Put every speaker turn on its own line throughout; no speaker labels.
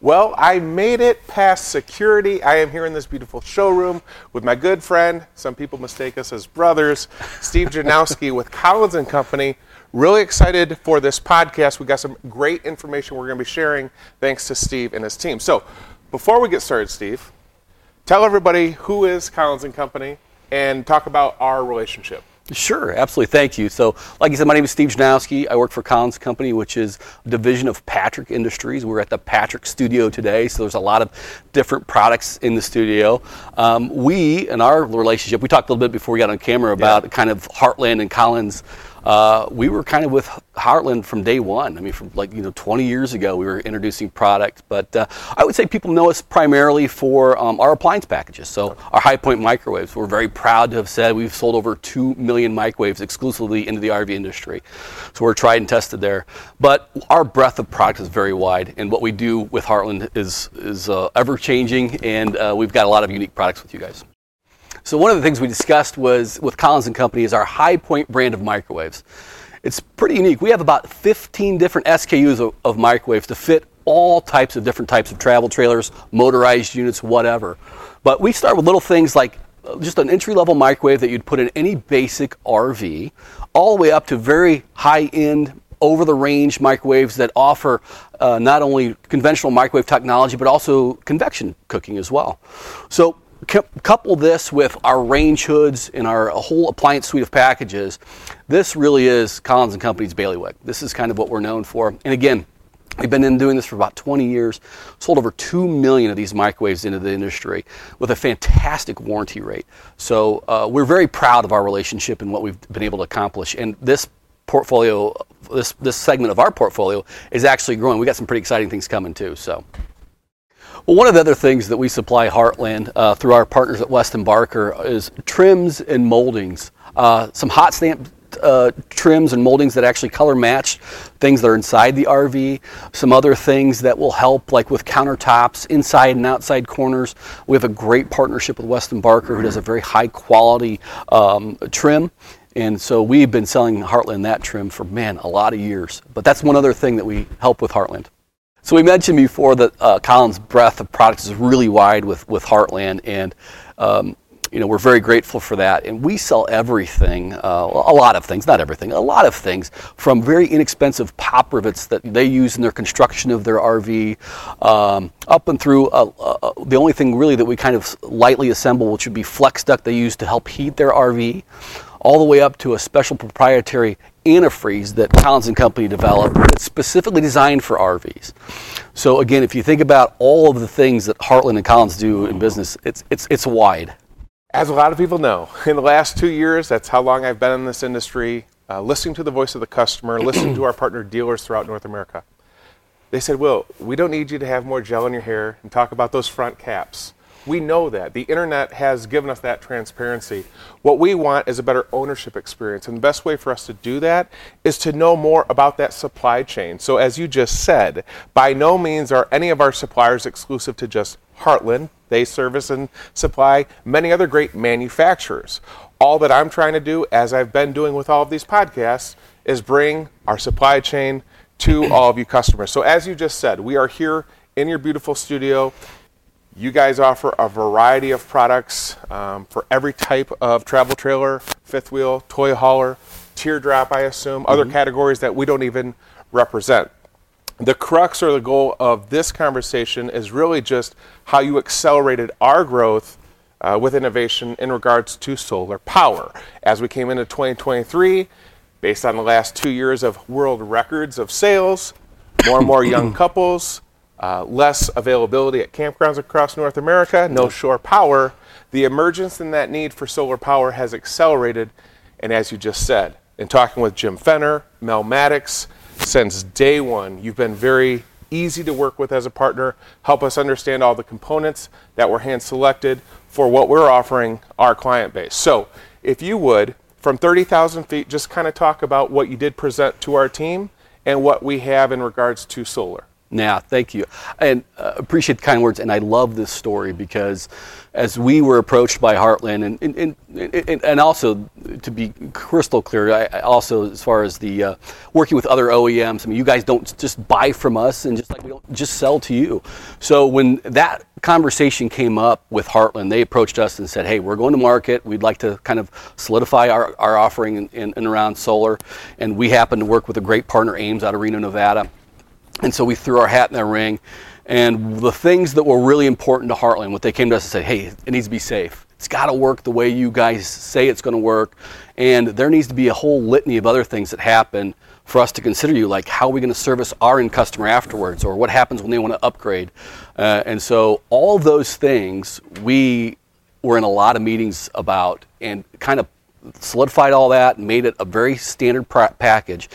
Well, I made it past security. I am here in this beautiful showroom with my good friend, some people mistake us as brothers, Steve Janowski with Collins and Company. Really excited for this podcast. We got some great information we're going to be sharing thanks to Steve and his team. So, before we get started, Steve, tell everybody who is Collins and Company and talk about our relationship.
Sure, absolutely. Thank you. So, like you said, my name is Steve Janowski. I work for Collins Company, which is a division of Patrick Industries. We're at the Patrick Studio today, so there's a lot of different products in the studio. Um, we, in our relationship, we talked a little bit before we got on camera about yeah. kind of Heartland and Collins uh, we were kind of with Heartland from day one. I mean, from like you know 20 years ago, we were introducing products. But uh, I would say people know us primarily for um, our appliance packages. So our High Point microwaves. We're very proud to have said we've sold over two million microwaves exclusively into the RV industry. So we're tried and tested there. But our breadth of product is very wide, and what we do with Heartland is is uh, ever changing, and uh, we've got a lot of unique products with you guys. So one of the things we discussed was with Collins and Company is our High Point brand of microwaves. It's pretty unique. We have about 15 different SKUs of, of microwaves to fit all types of different types of travel trailers, motorized units, whatever. But we start with little things like uh, just an entry level microwave that you'd put in any basic RV, all the way up to very high end, over the range microwaves that offer uh, not only conventional microwave technology but also convection cooking as well. So couple this with our range hoods and our whole appliance suite of packages, this really is Collins and Company's bailiwick. This is kind of what we're known for. And again, We've been in doing this for about 20 years, sold over 2 million of these microwaves into the industry with a fantastic warranty rate. So uh, we're very proud of our relationship and what we've been able to accomplish. And this portfolio, this, this segment of our portfolio is actually growing. We got some pretty exciting things coming too. So. Well, one of the other things that we supply Heartland uh, through our partners at Weston Barker is trims and moldings. Uh, some hot stamp uh, trims and moldings that actually color match things that are inside the RV. Some other things that will help, like with countertops, inside and outside corners. We have a great partnership with Weston Barker, who does a very high quality um, trim. And so we've been selling Heartland that trim for, man, a lot of years. But that's one other thing that we help with Heartland. So we mentioned before that uh, Collins' breadth of products is really wide with, with Heartland, and um, you know we're very grateful for that. And we sell everything, uh, a lot of things, not everything, a lot of things, from very inexpensive pop rivets that they use in their construction of their RV, um, up and through uh, uh, the only thing really that we kind of lightly assemble, which would be flex duct they use to help heat their RV all the way up to a special proprietary antifreeze that Collins and Company developed that's specifically designed for RVs. So again, if you think about all of the things that Heartland and Collins do in business, it's it's it's wide.
As a lot of people know, in the last two years, that's how long I've been in this industry, uh, listening to the voice of the customer, listening to our partner dealers throughout North America. They said, Will, we don't need you to have more gel in your hair and talk about those front caps. We know that. The internet has given us that transparency. What we want is a better ownership experience. And the best way for us to do that is to know more about that supply chain. So, as you just said, by no means are any of our suppliers exclusive to just Heartland. They service and supply many other great manufacturers. All that I'm trying to do, as I've been doing with all of these podcasts, is bring our supply chain to all of you customers. So, as you just said, we are here in your beautiful studio you guys offer a variety of products um, for every type of travel trailer, fifth wheel, toy hauler, teardrop, I assume, mm-hmm. other categories that we don't even represent. The crux or the goal of this conversation is really just how you accelerated our growth uh, with innovation in regards to solar power. As we came into 2023, based on the last two years of world records of sales, more and more young couples, uh, less availability at campgrounds across North America, no shore power, the emergence in that need for solar power has accelerated. And as you just said, in talking with Jim Fenner, Mel Maddox, since day one, you've been very easy to work with as a partner, help us understand all the components that were hand selected for what we're offering our client base. So, if you would, from 30,000 feet, just kind of talk about what you did present to our team and what we have in regards to solar.
Yeah, thank you. And uh, appreciate the kind words. And I love this story because as we were approached by Heartland, and, and, and, and also to be crystal clear, I, I also as far as the uh, working with other OEMs, I mean, you guys don't just buy from us and just like we don't just sell to you. So when that conversation came up with Heartland, they approached us and said, hey, we're going to market. We'd like to kind of solidify our, our offering in, in, in around solar. And we happen to work with a great partner, AIMS, out of Reno, Nevada and so we threw our hat in the ring. And the things that were really important to Heartland, what they came to us and said, hey, it needs to be safe. It's got to work the way you guys say it's going to work. And there needs to be a whole litany of other things that happen for us to consider you, like how are we going to service our end customer afterwards, or what happens when they want to upgrade. Uh, and so all those things we were in a lot of meetings about and kind of solidified all that and made it a very standard package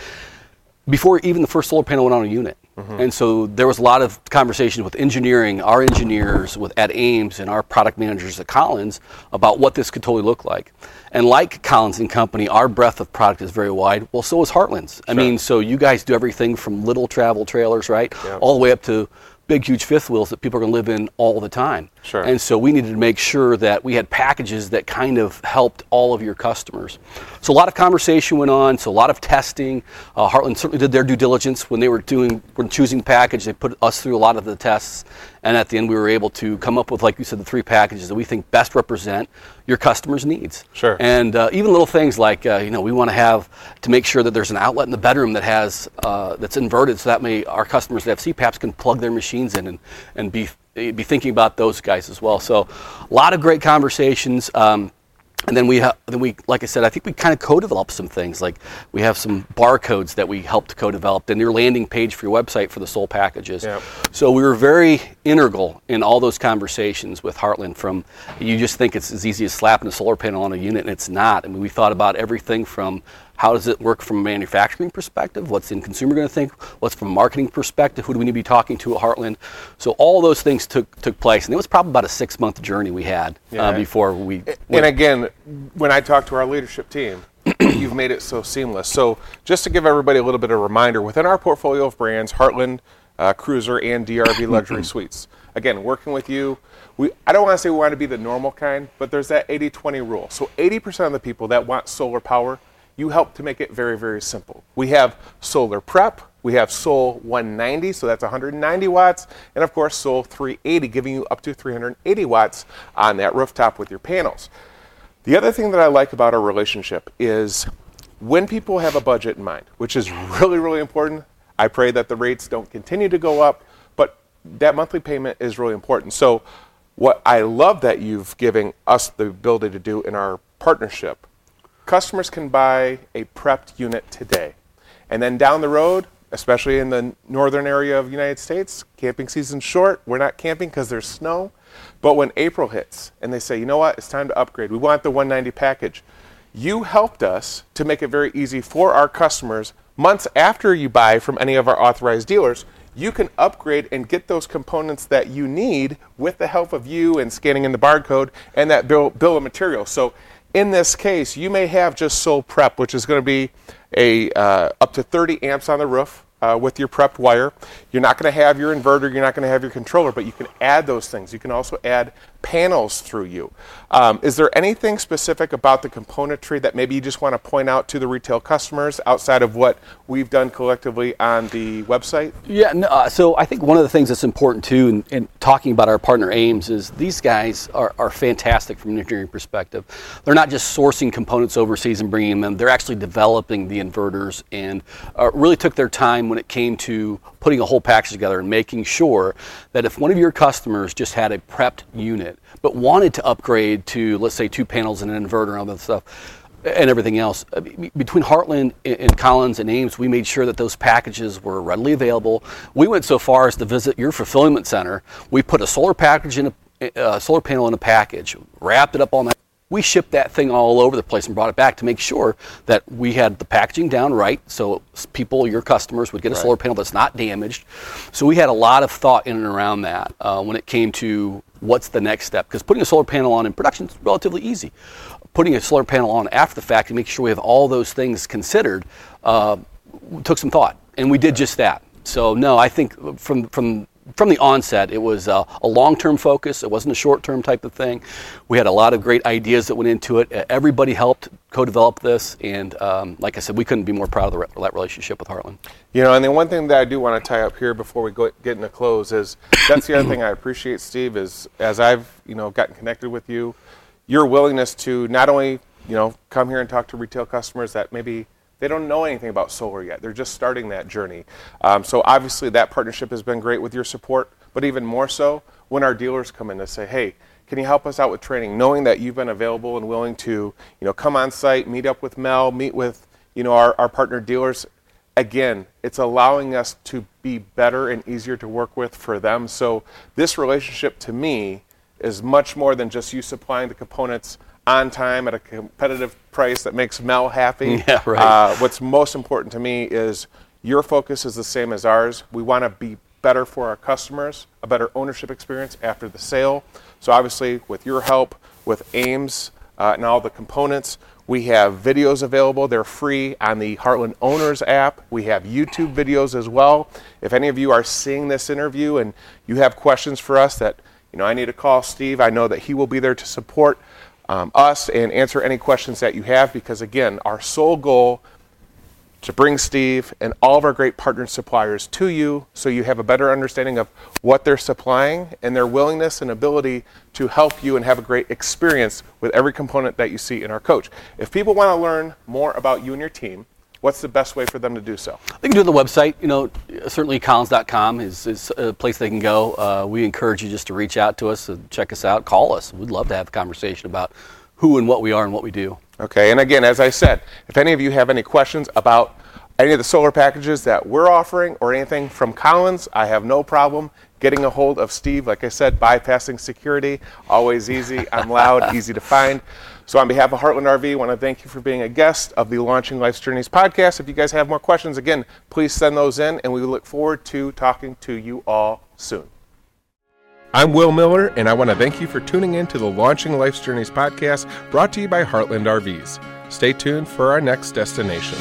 before even the first solar panel went on a unit. Mm-hmm. And so there was a lot of conversations with engineering, our engineers with at AIMS and our product managers at Collins about what this could totally look like. And like Collins and Company, our breadth of product is very wide. Well, so is Heartland's. Sure. I mean, so you guys do everything from little travel trailers, right, yeah. all the way up to big, huge fifth wheels that people are going to live in all the time.
Sure.
And so we needed to make sure that we had packages that kind of helped all of your customers. So a lot of conversation went on. So a lot of testing. Uh, Heartland certainly did their due diligence when they were doing, when choosing the package. They put us through a lot of the tests, and at the end we were able to come up with, like you said, the three packages that we think best represent your customers' needs.
Sure.
And uh, even little things like, uh, you know, we want to have to make sure that there's an outlet in the bedroom that has uh, that's inverted, so that may our customers that have CPAPs can plug their machines in and, and be be thinking about those guys as well. So, a lot of great conversations. Um, and then we have, then we, like I said, I think we kind of co-developed some things. Like we have some barcodes that we helped co-develop, and your landing page for your website for the SŌL packages.
Yep.
So we were very integral in all those conversations with Heartland. From you just think it's as easy as slapping a solar panel on a unit, and it's not. I mean, we thought about everything from how does it work from a manufacturing perspective? What's the consumer going to think? What's from a marketing perspective? Who do we need to be talking to at Heartland? So all those things took took place, and it was probably about a six month journey we had uh, yeah. uh, before we.
And again, when I talk to our leadership team, you've made it so seamless. So just to give everybody a little bit of a reminder, within our portfolio of brands, Heartland, uh, Cruiser, and DRV Luxury Suites. Again, working with you, we, I don't want to say we want to be the normal kind, but there's that 80 20 rule. So 80% of the people that want solar power you help to make it very, very simple. We have solar prep, we have Sol 190, so that's 190 watts, and of course Sol 380, giving you up to 380 watts on that rooftop with your panels. The other thing that I like about our relationship is when people have a budget in mind, which is really, really important, I pray that the rates don't continue to go up, but that monthly payment is really important. So, what I love that you've given us the ability to do in our partnership customers can buy a prepped unit today. And then down the road, especially in the northern area of the United States, camping season's short. We're not camping because there's snow. But when April hits and they say, you know what, it's time to upgrade, we want the 190 package, you helped us to make it very easy for our customers months after you buy from any of our authorized dealers. You can upgrade and get those components that you need with the help of you and scanning in the barcode and that bill, bill of material. So in this case, you may have just SŌL Prep, which is going to be a uh, up to 30 amps on the roof uh, with your prepped wire. You're not going to have your inverter, you're not going to have your controller, but you can add those things. You can also add panels through you. Um, is there anything specific about the componentry that maybe you just want to point out to the retail customers outside of what we've done collectively on the website?
Yeah, no, uh, so I think one of the things that's important too in, in, talking about our partner AIMS is these guys are, are fantastic from an engineering perspective. They're not just sourcing components overseas and bringing them, they're actually developing the inverters and uh, really took their time when it came to putting a whole package together and making sure that if one of your customers just had a prepped unit but wanted to upgrade to, let's say, two panels and an inverter and all that stuff, and everything else. Between Heartland and Collins and AIMS, we made sure that those packages were readily available. We went so far as to visit your fulfillment center. We put a solar package in a, a solar panel in a package, wrapped it up on that we shipped that thing all over the place and brought it back to make sure that we had the packaging down right so people, your customers, would get a right. solar panel that's not damaged. So we had a lot of thought in and around that uh, when it came to what's the next step. Because putting a solar panel on in production is relatively easy. Putting a solar panel on after the fact and make sure we have all those things considered uh, took some thought. And we did just that. So no, I think from from from the onset, it was uh, a long-term focus. It wasn't a short-term type of thing. We had a lot of great ideas that went into it. Everybody helped co-develop this, and um, like I said, we couldn't be more proud of re- that relationship with Heartland.
You know, and the one thing that I do want to tie up here before we go, get into close is that's the other thing I appreciate, Steve, is as I've you know gotten connected with you, your willingness to not only you know come here and talk to retail customers that maybe they don't know anything about solar yet. They're just starting that journey. Um, so obviously that partnership has been great with your support, but even more so when our dealers come in to say, hey, can you help us out with training? Knowing that you've been available and willing to, you know, come on site, meet up with Mel, meet with, you know, our, our partner dealers. Again, it's allowing us to be better and easier to work with for them. So this relationship to me is much more than just you supplying the components on time at a competitive price that makes Mel happy.
Yeah, right.
Uh, what's most important to me is your focus is the same as ours. We want to be better for our customers, a better ownership experience after the sale. So obviously, with your help, with AIMS uh, and all the components, we have videos available. They're free on the Heartland Owners app. We have YouTube videos as well. If any of you are seeing this interview and you have questions for us that, you know, I need to call Steve, I know that he will be there to support um, us and answer any questions that you have because, again, our sole goal to bring Steve and all of our great partner suppliers to you so you have a better understanding of what they're supplying and their willingness and ability to help you and have a great experience with every component that you see in our coach. If people want to learn more about you and your team, what's the best way for them to do so?
They can do it on the website. You know, certainly Collins.com is, is a place they can go. Uh, we encourage you just to reach out to us, check us out, call us. We'd love to have a conversation about who and what we are and what we do.
Okay, and again, as I said, if any of you have any questions about any of the solar packages that we're offering or anything from Collins, I have no problem getting a hold of Steve. Like I said, bypassing security, always easy. I'm loud, easy to find. So, on behalf of Heartland RV, I want to thank you for being a guest of the Launching Life's Journeys podcast. If you guys have more questions, again, please send those in, and we look forward to talking to you all soon. I'm Will Miller, and I want to thank you for tuning in to the Launching Life's Journeys podcast brought to you by Heartland RVs. Stay tuned for our next destination.